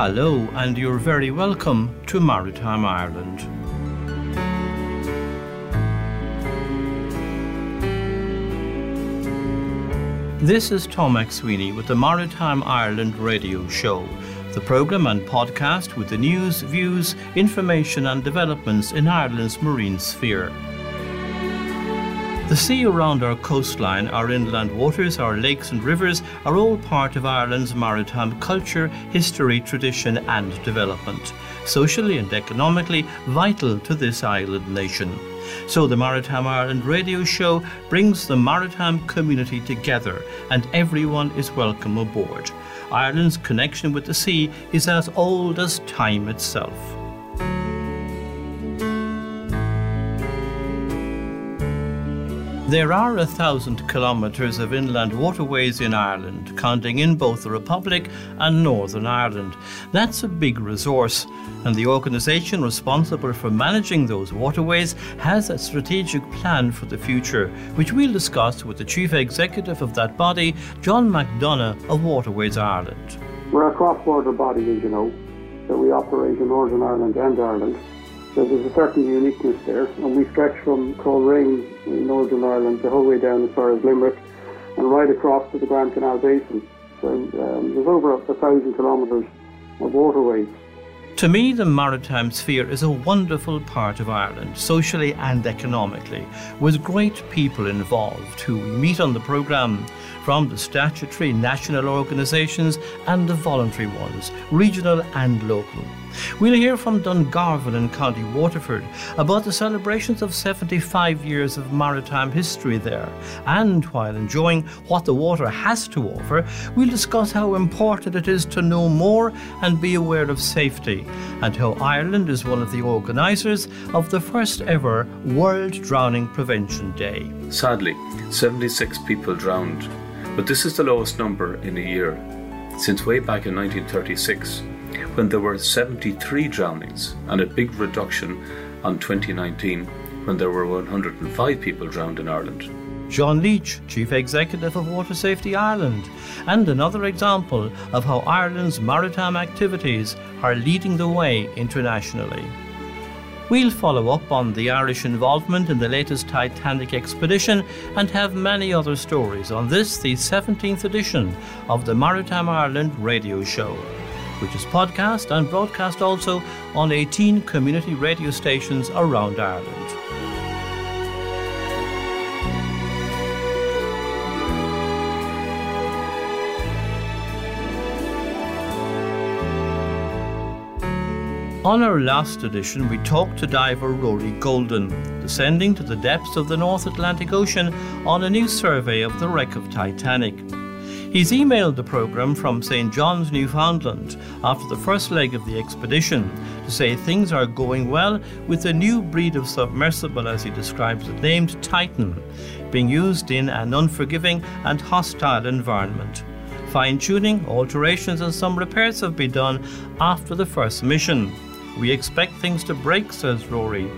Hello, and you're very welcome to Maritime Ireland. This is Tom McSweeney with the Maritime Ireland radio show, the programme and podcast with the news, views, information, and developments in Ireland's marine sphere. The sea around our coastline, our inland waters, our lakes and rivers are all part of Ireland's maritime culture, history, tradition, and development. Socially and economically vital to this island nation. So the Maritime Ireland radio show brings the maritime community together and everyone is welcome aboard. Ireland's connection with the sea is as old as time itself. There are a thousand kilometres of inland waterways in Ireland, counting in both the Republic and Northern Ireland. That's a big resource, and the organisation responsible for managing those waterways has a strategic plan for the future, which we'll discuss with the Chief Executive of that body, John McDonagh of Waterways Ireland. We're a cross border body, as you know, so we operate in Northern Ireland and Ireland. So there's a certain uniqueness there, and we stretch from Coleraine in Northern Ireland the whole way down as far as Limerick and right across to the Grand Canal Basin. So um, there's over a, a thousand kilometres of waterways. To me, the maritime sphere is a wonderful part of Ireland, socially and economically, with great people involved who we meet on the programme from the statutory national organisations and the voluntary ones, regional and local. We'll hear from Dungarvan in County Waterford about the celebrations of 75 years of maritime history there. And while enjoying what the water has to offer, we'll discuss how important it is to know more and be aware of safety, and how Ireland is one of the organisers of the first ever World Drowning Prevention Day. Sadly, 76 people drowned but this is the lowest number in a year since way back in 1936, when there were 73 drownings, and a big reduction on 2019, when there were 105 people drowned in Ireland. John Leech, Chief Executive of Water Safety Ireland, and another example of how Ireland's maritime activities are leading the way internationally. We'll follow up on the Irish involvement in the latest Titanic expedition and have many other stories on this, the 17th edition of the Maritime Ireland radio show, which is podcast and broadcast also on 18 community radio stations around Ireland. On our last edition, we talked to diver Rory Golden, descending to the depths of the North Atlantic Ocean on a new survey of the wreck of Titanic. He's emailed the programme from St John's, Newfoundland, after the first leg of the expedition, to say things are going well with a new breed of submersible, as he describes it, named Titan, being used in an unforgiving and hostile environment. Fine tuning, alterations, and some repairs have been done after the first mission. We expect things to break, says Rory,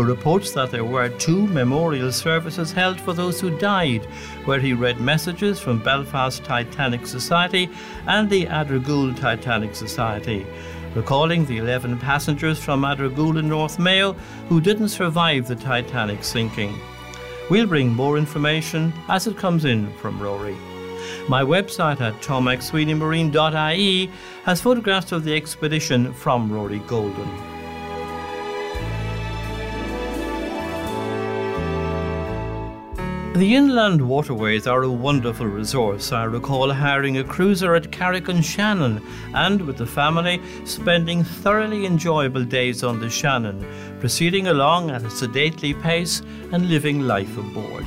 who reports that there were two memorial services held for those who died, where he read messages from Belfast Titanic Society and the Addergoole Titanic Society, recalling the 11 passengers from Addergoole in North Mayo who didn't survive the Titanic sinking. We'll bring more information as it comes in from Rory. My website at tommcsweeneymarine.ie has photographs of the expedition from Rory Golden. The inland waterways are a wonderful resource. I recall hiring a cruiser at Carrick-on-Shannon and, with the family, spending thoroughly enjoyable days on the Shannon, proceeding along at a sedately pace and living life aboard.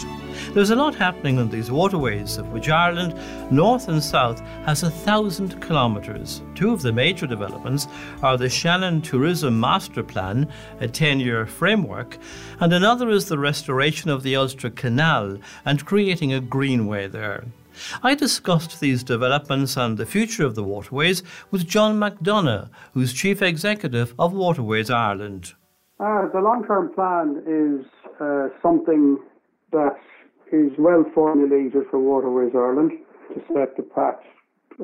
There's a lot happening on these waterways, of which Ireland, north and south, has a thousand kilometres. Two of the major developments are the Shannon Tourism Master Plan, a 10 year framework, and another is the restoration of the Ulster Canal and creating a greenway there. I discussed these developments and the future of the waterways with John McDonagh, who's Chief Executive of Waterways Ireland. Uh, the long term plan is uh, something that is well formulated for Waterways Ireland to set the path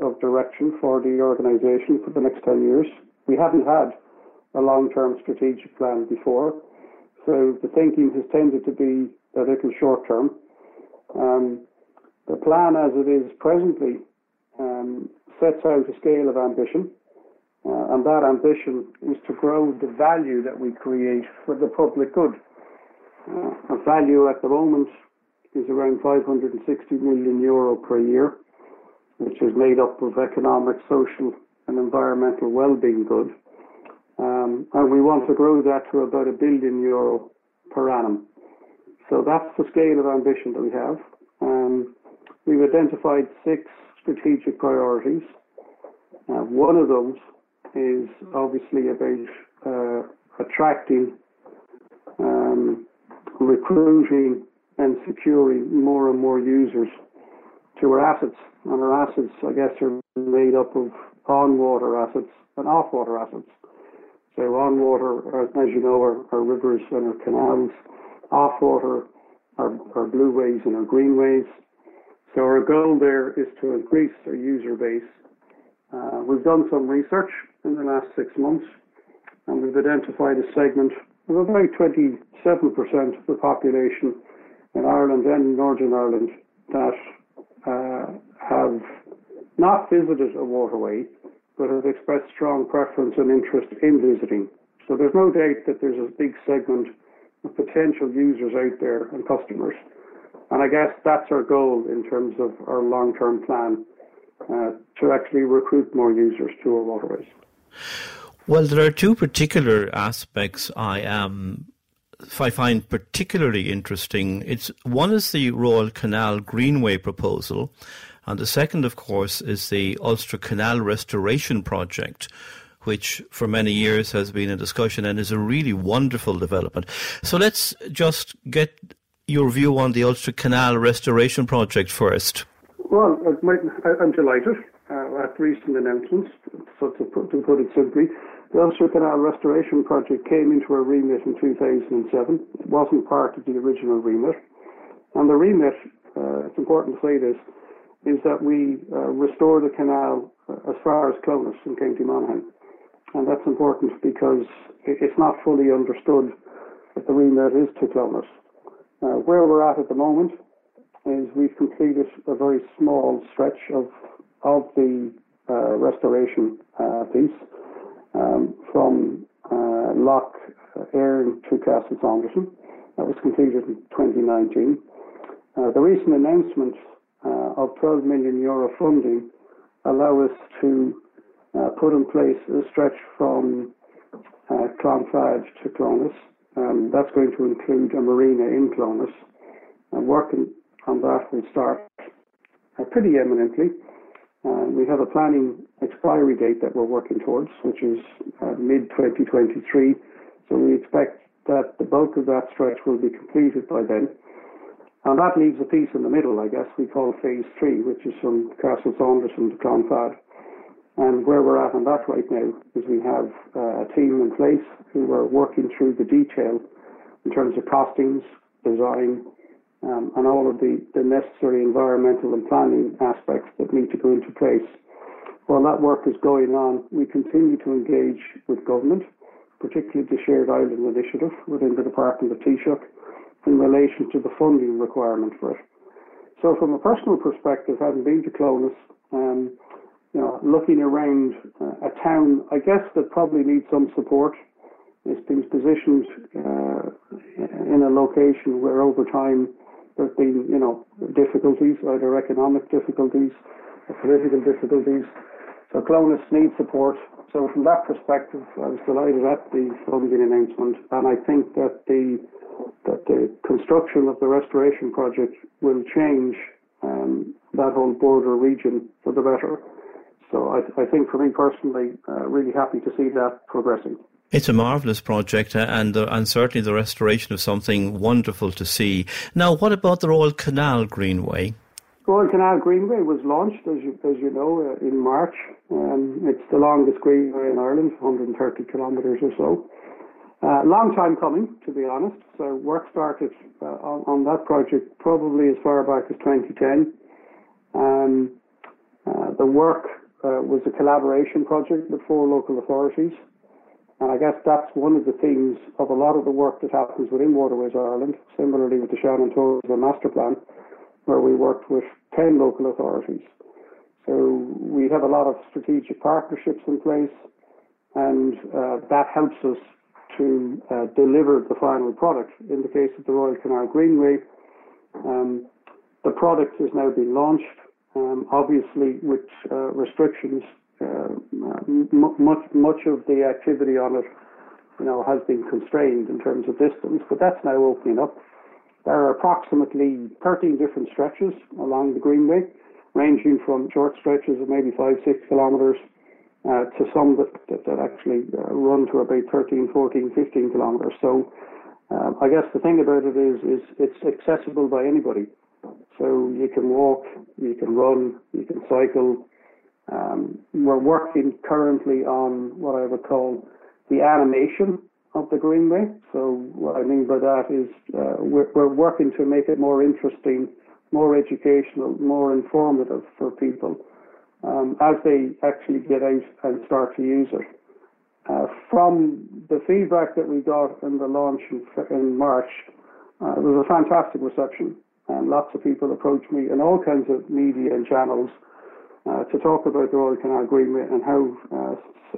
of direction for the organisation for the next 10 years. We haven't had a long term strategic plan before, so the thinking has tended to be a little short term. Um, the plan as it is presently um, sets out a scale of ambition, uh, and that ambition is to grow the value that we create for the public good. Uh, a value at the moment is around 560 million euro per year, which is made up of economic, social, and environmental well-being good. Um, and we want to grow that to about a billion euro per annum. So that's the scale of ambition that we have. Um, we've identified six strategic priorities. Uh, one of those is obviously about uh, attracting, um, recruiting, and securing more and more users to our assets. And our assets, I guess, are made up of on-water assets and off-water assets. So on-water, as you know, are, are rivers and our canals. Off-water are, are blueways and our greenways. So our goal there is to increase our user base. Uh, we've done some research in the last six months, and we've identified a segment of about 27% of the population in Ireland and Northern Ireland that uh, have not visited a waterway but have expressed strong preference and interest in visiting. So there's no doubt that there's a big segment of potential users out there and customers. And I guess that's our goal in terms of our long term plan uh, to actually recruit more users to our waterways. Well, there are two particular aspects I am I find particularly interesting. It's one is the Royal Canal Greenway proposal, and the second, of course, is the Ulster Canal Restoration Project, which for many years has been in discussion and is a really wonderful development. So let's just get your view on the Ulster Canal Restoration Project first. Well, I'm delighted uh, at recent announcements, so to put, to put it simply. The Ulster Canal Restoration Project came into our remit in 2007. It wasn't part of the original remit. And the remit, uh, it's important to say this, is that we uh, restore the canal uh, as far as Clones in County Monaghan. And that's important because it's not fully understood that the remit is to Clones. Uh, where we're at at the moment is we've completed a very small stretch of, of the uh, restoration uh, piece um, from uh, Lough Erne to Castle Saunderson. That was completed in 2019. Uh, the recent announcement uh, of 12 million euro funding allow us to uh, put in place a stretch from uh, Clonfad to Clones. Um, that's going to include a marina in Clones. And working on that will start uh, pretty eminently. Uh, we have a planning expiry date that we're working towards, which is uh, mid 2023. So we expect that the bulk of that stretch will be completed by then. And that leaves a piece in the middle, I guess, we call phase three, which is from Castle Saunderson to Clonfad. And where we're at on that right now is we have uh, a team in place who are working through the detail in terms of costings, design, um, and all of the, the necessary environmental and planning aspects that need to go into place. While that work is going on, we continue to engage with government, particularly the Shared Island Initiative within the Department of Taoiseach, in relation to the funding requirement for it. So, from a personal perspective, having been to Clones, um, you know, looking around uh, a town, I guess that probably needs some support. It's been positioned uh, in a location where, over time, there's been, you know, difficulties, either economic difficulties or political difficulties. So Clones needs support. So from that perspective, I was delighted at the funding announcement, and I think that the that the construction of the restoration project will change um, that whole border region for the better. So I, I think for me personally, uh, really happy to see that progressing. It's a marvellous project uh, and, uh, and certainly the restoration of something wonderful to see. Now, what about the Royal Canal Greenway? Royal Canal Greenway was launched, as you, as you know, uh, in March. Um, it's the longest greenway in Ireland, 130 kilometres or so. Uh, long time coming, to be honest. So work started uh, on, on, that project probably as far back as 2010. Um, Uh, the work was a collaboration project with four local authorities. And I guess that's one of the themes of a lot of the work that happens within Waterways Ireland, similarly with the Shannon Tourism Master Plan, where we worked with 10 local authorities. So we have a lot of strategic partnerships in place, and uh, that helps us to uh, deliver the final product. In the case of the Royal Canal Greenway, um, the product has now been launched, um, obviously with uh, restrictions. Uh, much much of the activity on it, you know, has been constrained in terms of distance, but that's now opening up. There are approximately 13 different stretches along the Greenway, ranging from short stretches of maybe five, six kilometres uh, to some that, that, that actually uh, run to about 13, 14, 15 kilometres. So um, I guess the thing about it is, is it's accessible by anybody. So you can walk, you can run, you can cycle. Um, we're working currently on what I would call the animation of the Greenway. So what I mean by that is uh, we're, we're working to make it more interesting, more educational, more informative for people um, as they actually get out and start to use it. Uh, from the feedback that we got in the launch in, in March, uh, it was a fantastic reception, and lots of people approached me in all kinds of media and channels uh, to talk about the Royal Canal Greenway and how uh,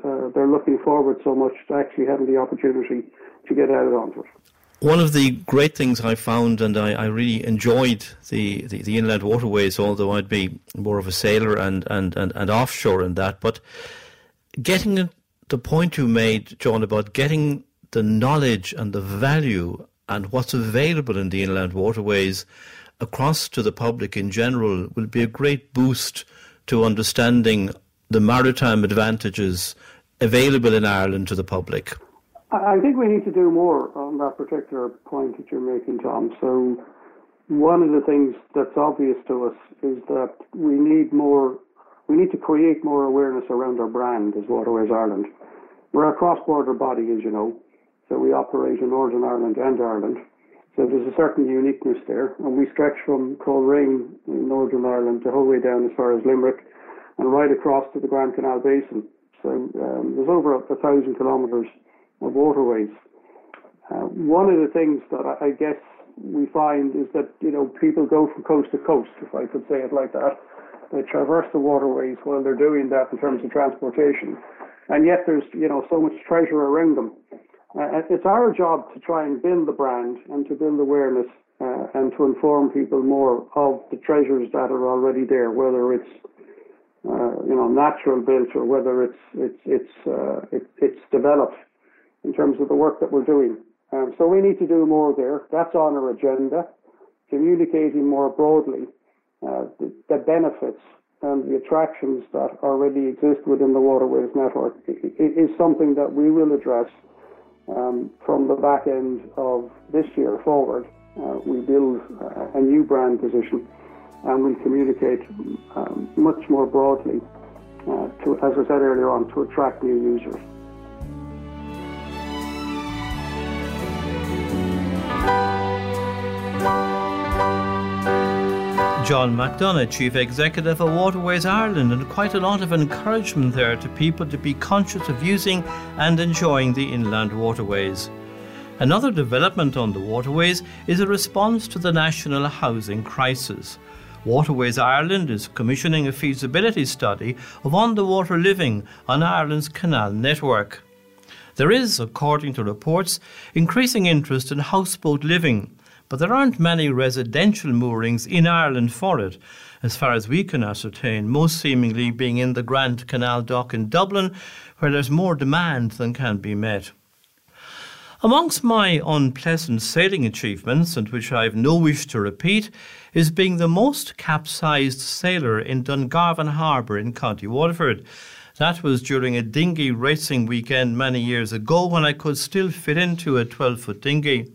uh, they're looking forward so much to actually having the opportunity to get out onto it. One of the great things I found, and I, I really enjoyed the, the, the, inland waterways, although I'd be more of a sailor and, and, and, and offshore in that, but getting the point you made, John, about getting the knowledge and the value and what's available in the inland waterways across to the public in general will be a great boost to understanding the maritime advantages available in Ireland to the public. I think we need to do more on that particular point that you're making, Tom. So, one of the things that's obvious to us is that we need more, we need to create more awareness around our brand as Waterways Ireland. We're a cross-border body, as you know, so we operate in Northern Ireland and Ireland. So there's a certain uniqueness there, and we stretch from Coleraine in Northern Ireland the whole way down as far as Limerick, and right across to the Grand Canal Basin. So um, there's over a, a thousand kilometres of waterways. Uh, one of the things that I, I guess we find is that you know people go from coast to coast, if I could say it like that. They traverse the waterways while they're doing that in terms of transportation, and yet there's you know so much treasure around them. Uh, it's our job to try and build the brand and to build awareness uh, and to inform people more of the treasures that are already there, whether it's uh, you know natural built or whether it's it's it's uh, it, it's developed in terms of the work that we're doing. Um, so we need to do more there. That's on our agenda. Communicating more broadly uh, the, the, benefits and the attractions that already exist within the waterways network is something that we will address um, from the back end of this year forward. Uh, we build uh, a new brand position and we communicate um, much more broadly uh, to, as I said earlier on, to attract new users. John McDonagh, Chief Executive of Waterways Ireland, and quite a lot of encouragement there to people to be conscious of using and enjoying the inland waterways. Another development on the waterways is a response to the national housing crisis. Waterways Ireland is commissioning a feasibility study of underwater living on Ireland's canal network. There is, according to reports, increasing interest in houseboat living, but there aren't many residential moorings in Ireland for it, as far as we can ascertain, most seemingly being in the Grand Canal Dock in Dublin, where there's more demand than can be met. Amongst my unpleasant sailing achievements, and which I have no wish to repeat, is being the most capsized sailor in Dungarvan Harbour in County Waterford. That was during a dinghy racing weekend many years ago when I could still fit into a 12 foot dinghy.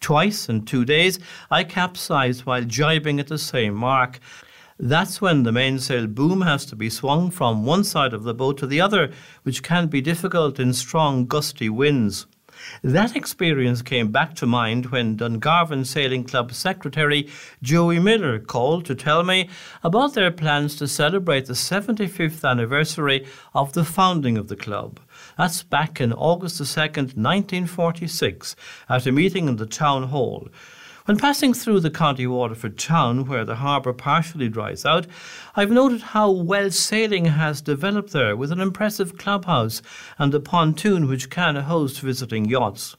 Twice in two days, I capsized while jibing at the same mark. That's when the mainsail boom has to be swung from one side of the boat to the other, which can be difficult in strong, gusty winds. That experience came back to mind when Dungarvan Sailing Club secretary Joey Miller called to tell me about their plans to celebrate the 75th anniversary of the founding of the club. That's back in August the 2nd, 1946, at a meeting in the town hall. When passing through the County Waterford town, where the harbour partially dries out, I've noted how well sailing has developed there with an impressive clubhouse and a pontoon which can host visiting yachts.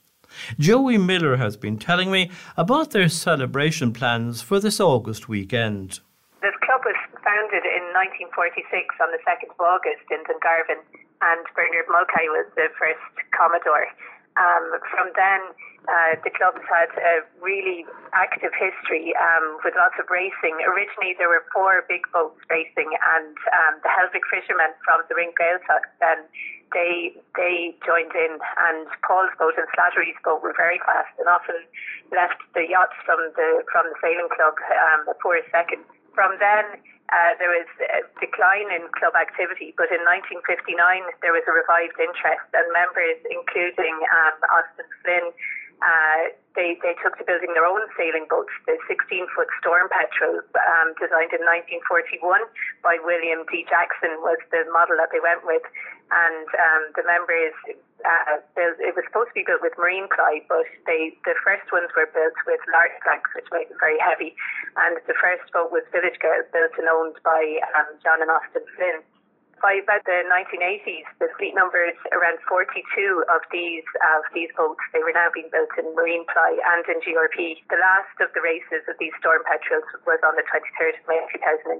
Joey Miller has been telling me about their celebration plans for this August weekend. This club was founded in 1946 on the 2nd of August in Dungarvan, and Bernard Mulcahy was the first Commodore. Um, from then, uh, the club's had a really active history um, with lots of racing. Originally, there were four big boats racing, and um, the Helvick fishermen from the Ring Gaeltacht then they they joined in, and Paul's boat and Slattery's boat were very fast, and often left the yachts from the from the sailing club um, a poor second. From then, uh, there was a decline in club activity, but in 1959 there was a revived interest, and members, including um, Austin Flynn, uh, they, they took to building their own sailing boats, the 16 foot Storm Petrel, um, designed in 1941 by William D. Jackson, was the model that they went with. And um, the members, uh, it was supposed to be built with marine ply, but they, the first ones were built with large planks, which made them very heavy. And the first boat was Village Girl, built and owned by um, John and Austin Flynn by about the 1980s, the fleet numbered around 42 of these of these boats. They were now being built in marine ply and in GRP. The last of the races of these storm petrels was on the 23rd of May 2010,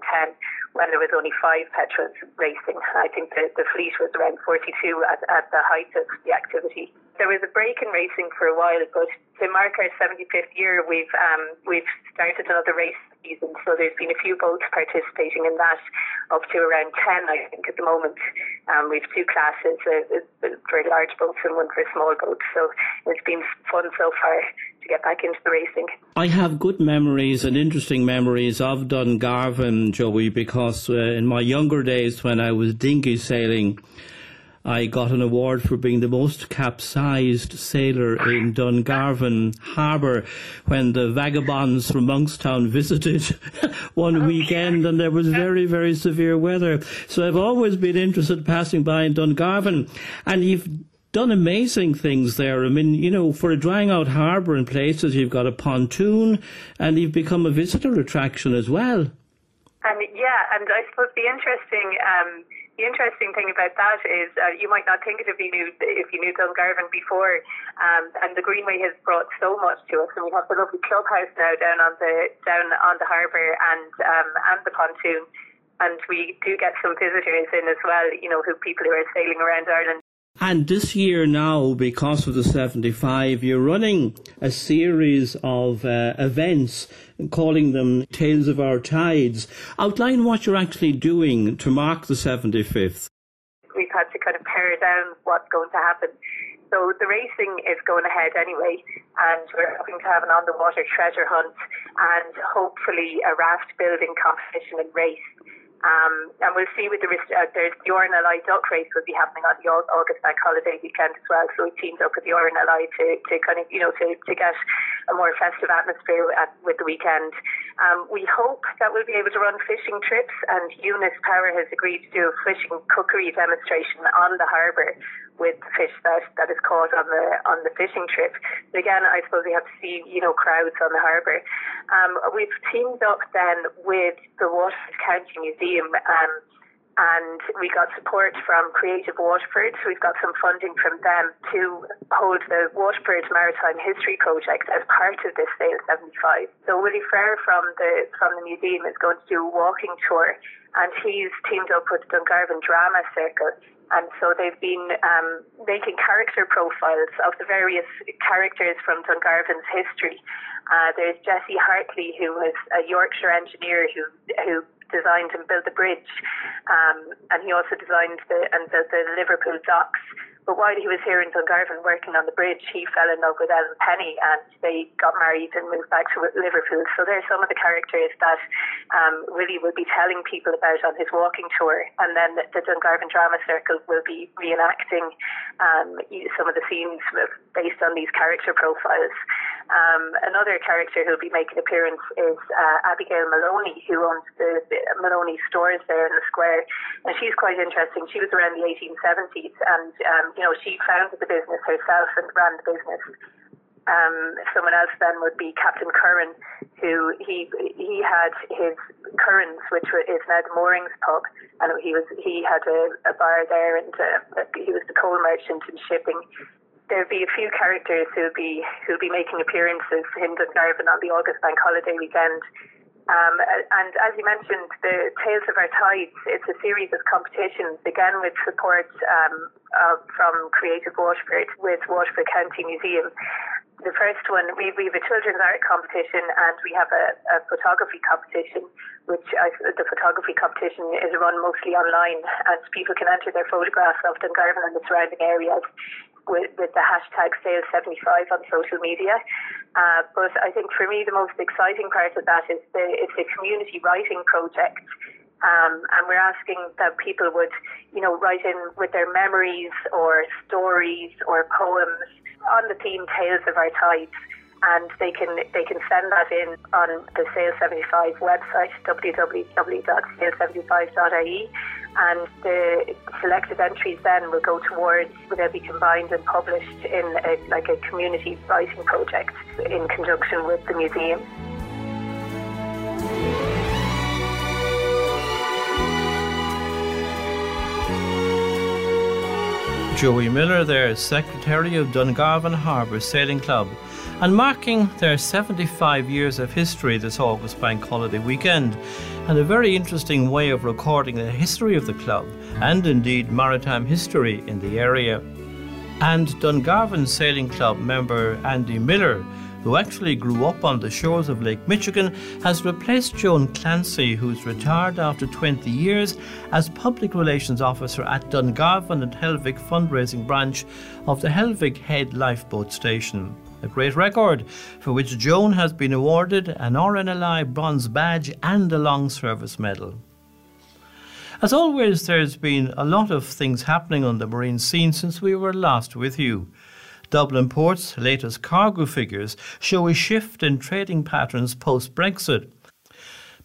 when there was only five petrels racing. I think the, the fleet was around 42 at, at the height of the activity. There was a break in racing for a while, but to mark our 75th year, we've um, we've started another race season. So there's been a few boats participating in that, up to around 10, I think, at the moment. Um, we've two classes, uh, uh, large boats and one for small boats. So it's been fun so far to get back into the racing. I have good memories and interesting memories of Dungarvan, Joey, because uh, in my younger days when I was dinghy sailing, I got an award for being the most capsized sailor in Dungarvan Harbour when the vagabonds from Monkstown visited one oh, weekend and there was very, very severe weather. So I've always been interested passing by in Dungarvan and you've done amazing things there. I mean, you know, for a drying out harbour in places, you've got a pontoon and you've become a visitor attraction as well. And yeah, and I suppose the interesting um, the interesting thing about that is uh, you might not think it if you knew if you knew Dungarvan before, um, and the Greenway has brought so much to us, and we have the lovely clubhouse now down on the down on the harbour and um, and the pontoon, and we do get some visitors in as well. You know, who people who are sailing around Ireland and this year now, because of the 75, you're running a series of uh, events, calling them Tales of Our Tides. Outline what you're actually doing to mark the 75th. We've had to kind of pare down what's going to happen. So the racing is going ahead anyway, and we're hoping to have an on-the-water treasure hunt and hopefully a raft building competition and race. Um, and we'll see with the uh, there's the RNLI duck race will be happening on the August bank holiday weekend as well. So we teamed up with the RNLI to, to kind of you know to, to get a more festive atmosphere at, with the weekend. Um, we hope that we'll be able to run fishing trips, and Eunice Power has agreed to do a fishing cookery demonstration on the harbour with the fish that, that is caught on the on the fishing trip. But again, I suppose we have to see you know crowds on the harbour. Um, we've teamed up then with the Waterford County Museum. Um, and we got support from Creative Waterford. We've got some funding from them to hold the Waterford Maritime History Project as part of this Sail 75. So Willie Fraher from the from the museum is going to do a walking tour, and he's teamed up with Dungarvan Drama Circle and so they've been um, making character profiles of the various characters from Dungarvan's history. Uh, there's Jesse Hartley, who was a Yorkshire engineer who who designed and built the bridge, um, and he also designed the and built the Liverpool docks. But while he was here in Dungarvan working on the bridge, he fell in love with Ellen Penny and they got married and moved back to Liverpool. So there's some of the characters that um, Willie will be telling people about on his walking tour. And then the, the Dungarvan Drama Circle will be reenacting um, some of the scenes based on these character profiles. Um, another character who'll be making an appearance is uh, Abigail Maloney, who owns the, the Maloney stores there in the square. And she's quite interesting. She was around the 1870s and um, you know, she founded the business herself and ran the business. Um, someone else then would be Captain Curran, who he he had his Curran's, which is now the Moorings pub, and he was he had a, a bar there, and uh, he was the coal merchant and shipping. There'll be a few characters who'll be who'll be making appearances in Dungarvan on the August Bank Holiday weekend. Um, and as you mentioned, the Tales of Our Tides, it's a series of competitions, again with support um, uh, from Creative Waterford with Waterford County Museum. The first one, we, we have a children's art competition and we have a, a photography competition, which I, the photography competition is run mostly online and people can enter their photographs of Dungarvan and the surrounding areas with, with the hashtag Sail75 on social media. Uh, but I think for me, the most exciting part of that is the, it's community writing project. Um, and we're asking that people would, you know, write in with their memories or stories or poems on the theme Tales of Our Tides and they can they can send that in on the Sail 75 website www.sail75.ie and the selected entries then will go towards will they'll be combined and published in a, like a community writing project in conjunction with the museum. Joey Miller there, Secretary of Dungarvan Harbour Sailing Club, and marking their 75 years of history this August Bank Holiday weekend, and a very interesting way of recording the history of the club and indeed maritime history in the area. And Dungarvan Sailing Club member Andy Miller who actually grew up on the shores of Lake Michigan, has replaced Joan Clancy, who's retired after 20 years as Public Relations Officer at Dungarvan and Helvick fundraising branch of the Helvick Head Lifeboat Station. A great record for which Joan has been awarded an RNLI Bronze Badge and a Long Service Medal. As always, there's been a lot of things happening on the marine scene since we were last with you. Dublin Port's latest cargo figures show a shift in trading patterns post Brexit.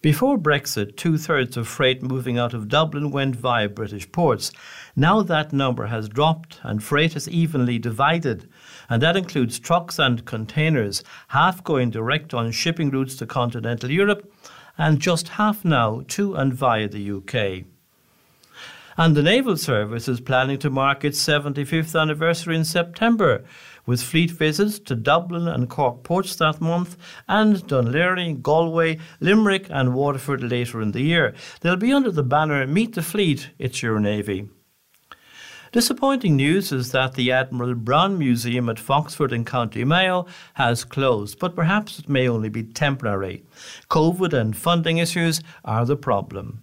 Before Brexit, two thirds of freight moving out of Dublin went via British ports. Now that number has dropped and freight is evenly divided, and that includes trucks and containers, half going direct on shipping routes to continental Europe, and just half now to and via the UK. And the Naval Service is planning to mark its 75th anniversary in September, with fleet visits to Dublin and Cork ports that month, and Laoghaire, Galway, Limerick, and Waterford later in the year. They'll be under the banner Meet the Fleet, it's your Navy. Disappointing news is that the Admiral Brown Museum at Foxford in County Mayo has closed, but perhaps it may only be temporary. COVID and funding issues are the problem.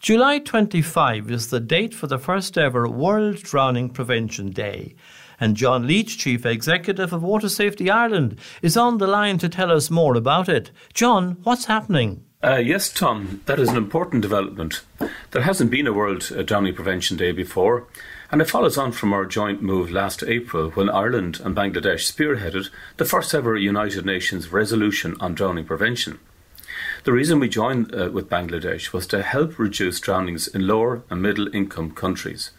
July 25 is the date for the first ever World Drowning Prevention Day. And John Leech, Chief Executive of Water Safety Ireland, is on the line to tell us more about it. John, what's happening? Uh, yes, Tom, that is an important development. There hasn't been a World uh, Drowning Prevention Day before, and it follows on from our joint move last April when Ireland and Bangladesh spearheaded the first ever United Nations resolution on drowning prevention. The reason we joined uh, with Bangladesh was to help reduce drownings in lower and middle income countries.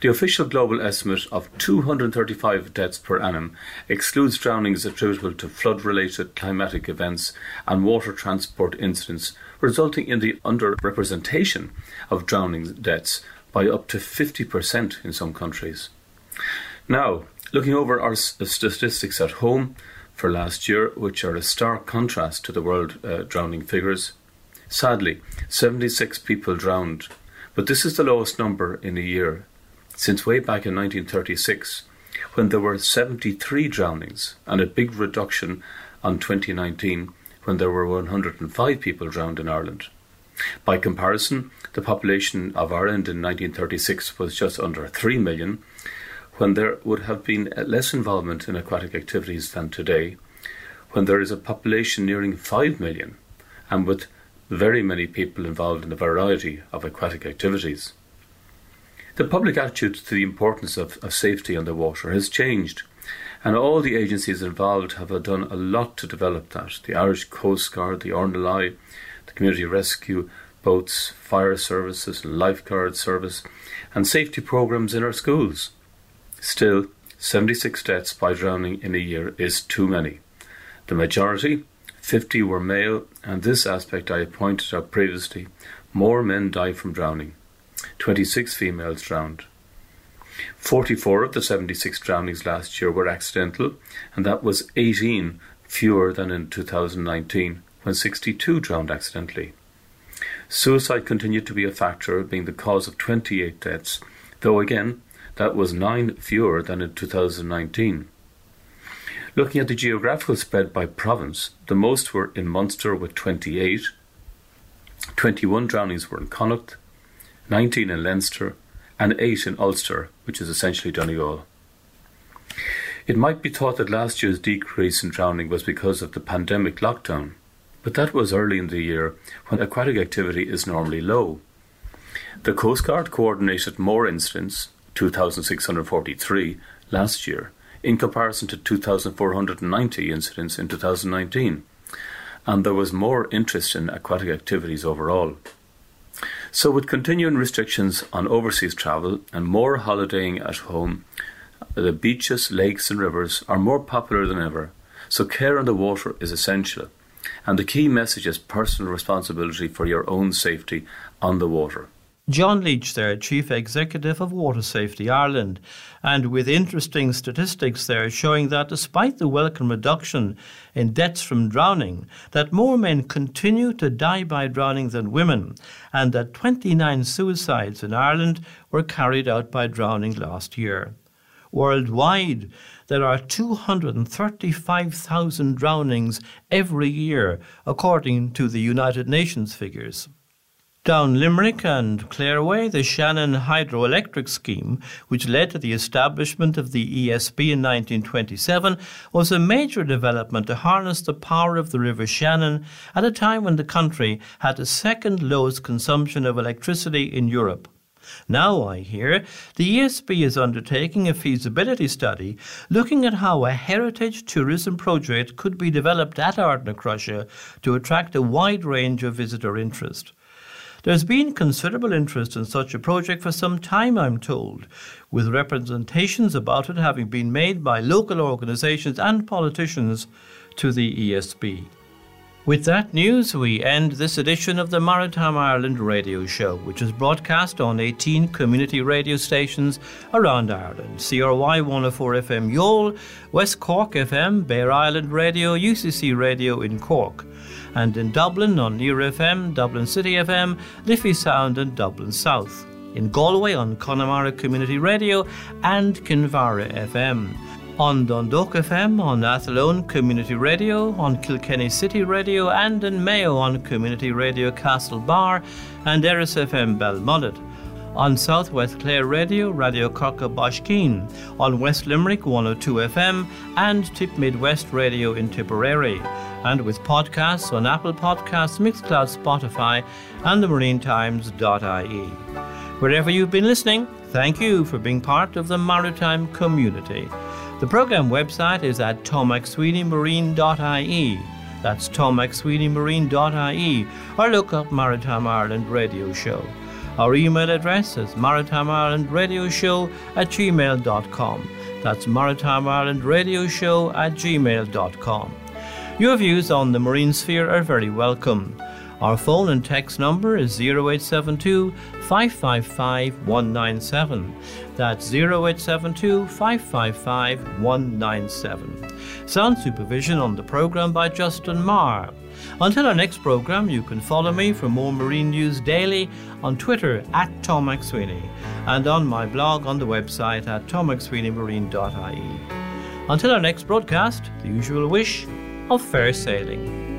The official global estimate of 235 deaths per annum excludes drownings attributable to flood related climatic events and water transport incidents, resulting in the underrepresentation of drowning deaths by up to 50% in some countries. Now, looking over our statistics at home, for last year, which are a stark contrast to the world uh, drowning figures. Sadly, 76 people drowned, but this is the lowest number in a year since way back in 1936, when there were 73 drownings, and a big reduction on 2019, when there were 105 people drowned in Ireland. By comparison, the population of Ireland in 1936 was just under 3 million, when there would have been less involvement in aquatic activities than today, when there is a population nearing 5 million, and with very many people involved in a variety of aquatic activities. The public attitude to the importance of, of safety underwater has changed, and all the agencies involved have uh, done a lot to develop that. The Irish Coast Guard, the RNLI, the Community Rescue Boats, fire services, lifeguard service, and safety programs in our schools. Still, 76 deaths by drowning in a year is too many. The majority 50 were male, and this aspect I pointed out previously. More men die from drowning. 26 females drowned. 44 of the 76 drownings last year were accidental, and that was 18 fewer than in 2019, when 62 drowned accidentally. Suicide continued to be a factor, being the cause of 28 deaths, though again, that was 9 fewer than in 2019. Looking at the geographical spread by province, the most were in Munster with 28, 21 drownings were in Connacht, 19 in Leinster, and 8 in Ulster, which is essentially Donegal. It might be thought that last year's decrease in drowning was because of the pandemic lockdown, but that was early in the year when aquatic activity is normally low. The Coast Guard coordinated more incidents, 2,643, last year in comparison to 2,490 incidents in 2019, and there was more interest in aquatic activities overall. So, with continuing restrictions on overseas travel and more holidaying at home, the beaches, lakes, and rivers are more popular than ever, so care on the water is essential. And the key message is personal responsibility for your own safety on the water. John Leech there, Chief Executive of Water Safety Ireland, and with interesting statistics there showing that despite the welcome reduction in deaths from drowning, that more men continue to die by drowning than women, and that 29 suicides in Ireland were carried out by drowning last year. Worldwide, there are 235,000 drownings every year, according to the United Nations figures. Down Limerick and Clerway, the Shannon hydroelectric scheme, which led to the establishment of the ESB in 1927, was a major development to harness the power of the River Shannon at a time when the country had the second lowest consumption of electricity in Europe. Now, I hear, the ESB is undertaking a feasibility study looking at how a heritage tourism project could be developed at Ardnacrusha to attract a wide range of visitor interest. There's been considerable interest in such a project for some time, I'm told, with representations about it having been made by local organisations and politicians to the ESB. With that news, we end this edition of the Maritime Ireland radio show, which is broadcast on 18 community radio stations around Ireland CRY 104 FM Youghal, West Cork FM, Bere Island Radio, UCC Radio in Cork and in Dublin on Near FM, Dublin City FM, Liffey Sound, and Dublin South. In Galway on Connemara Community Radio and Kinvara FM. On Dundalk FM, on Athlone Community Radio, on Kilkenny City Radio, and in Mayo on Community Radio Castlebar and Erris FM Belmullet on Southwest Clare Radio, Radio Corca Baiscinn, on West Limerick 102 FM, and Tip Midwest Radio in Tipperary, and with podcasts on Apple Podcasts, Mixcloud, Spotify, and the MarineTimes.ie. Wherever you've been listening, thank you for being part of the maritime community. The program website is at tommcsweeneymarine.ie. That's tommcsweeneymarine.ie, or look up Maritime Ireland Radio Show. Our email address is maritimeirelandradioshow at gmail.com. That's maritimeirelandradioshow at gmail.com. Your views on the marine sphere are very welcome. Our phone and text number is 0872 555 197. That's 0872 555 197. Sound supervision on the programme by Justin Marr. Until our next programme, you can follow me for more marine news daily on Twitter at Tom McSweeney and on my blog on the website at tommcsweeneymarine.ie. Until our next broadcast, the usual wish of fair sailing.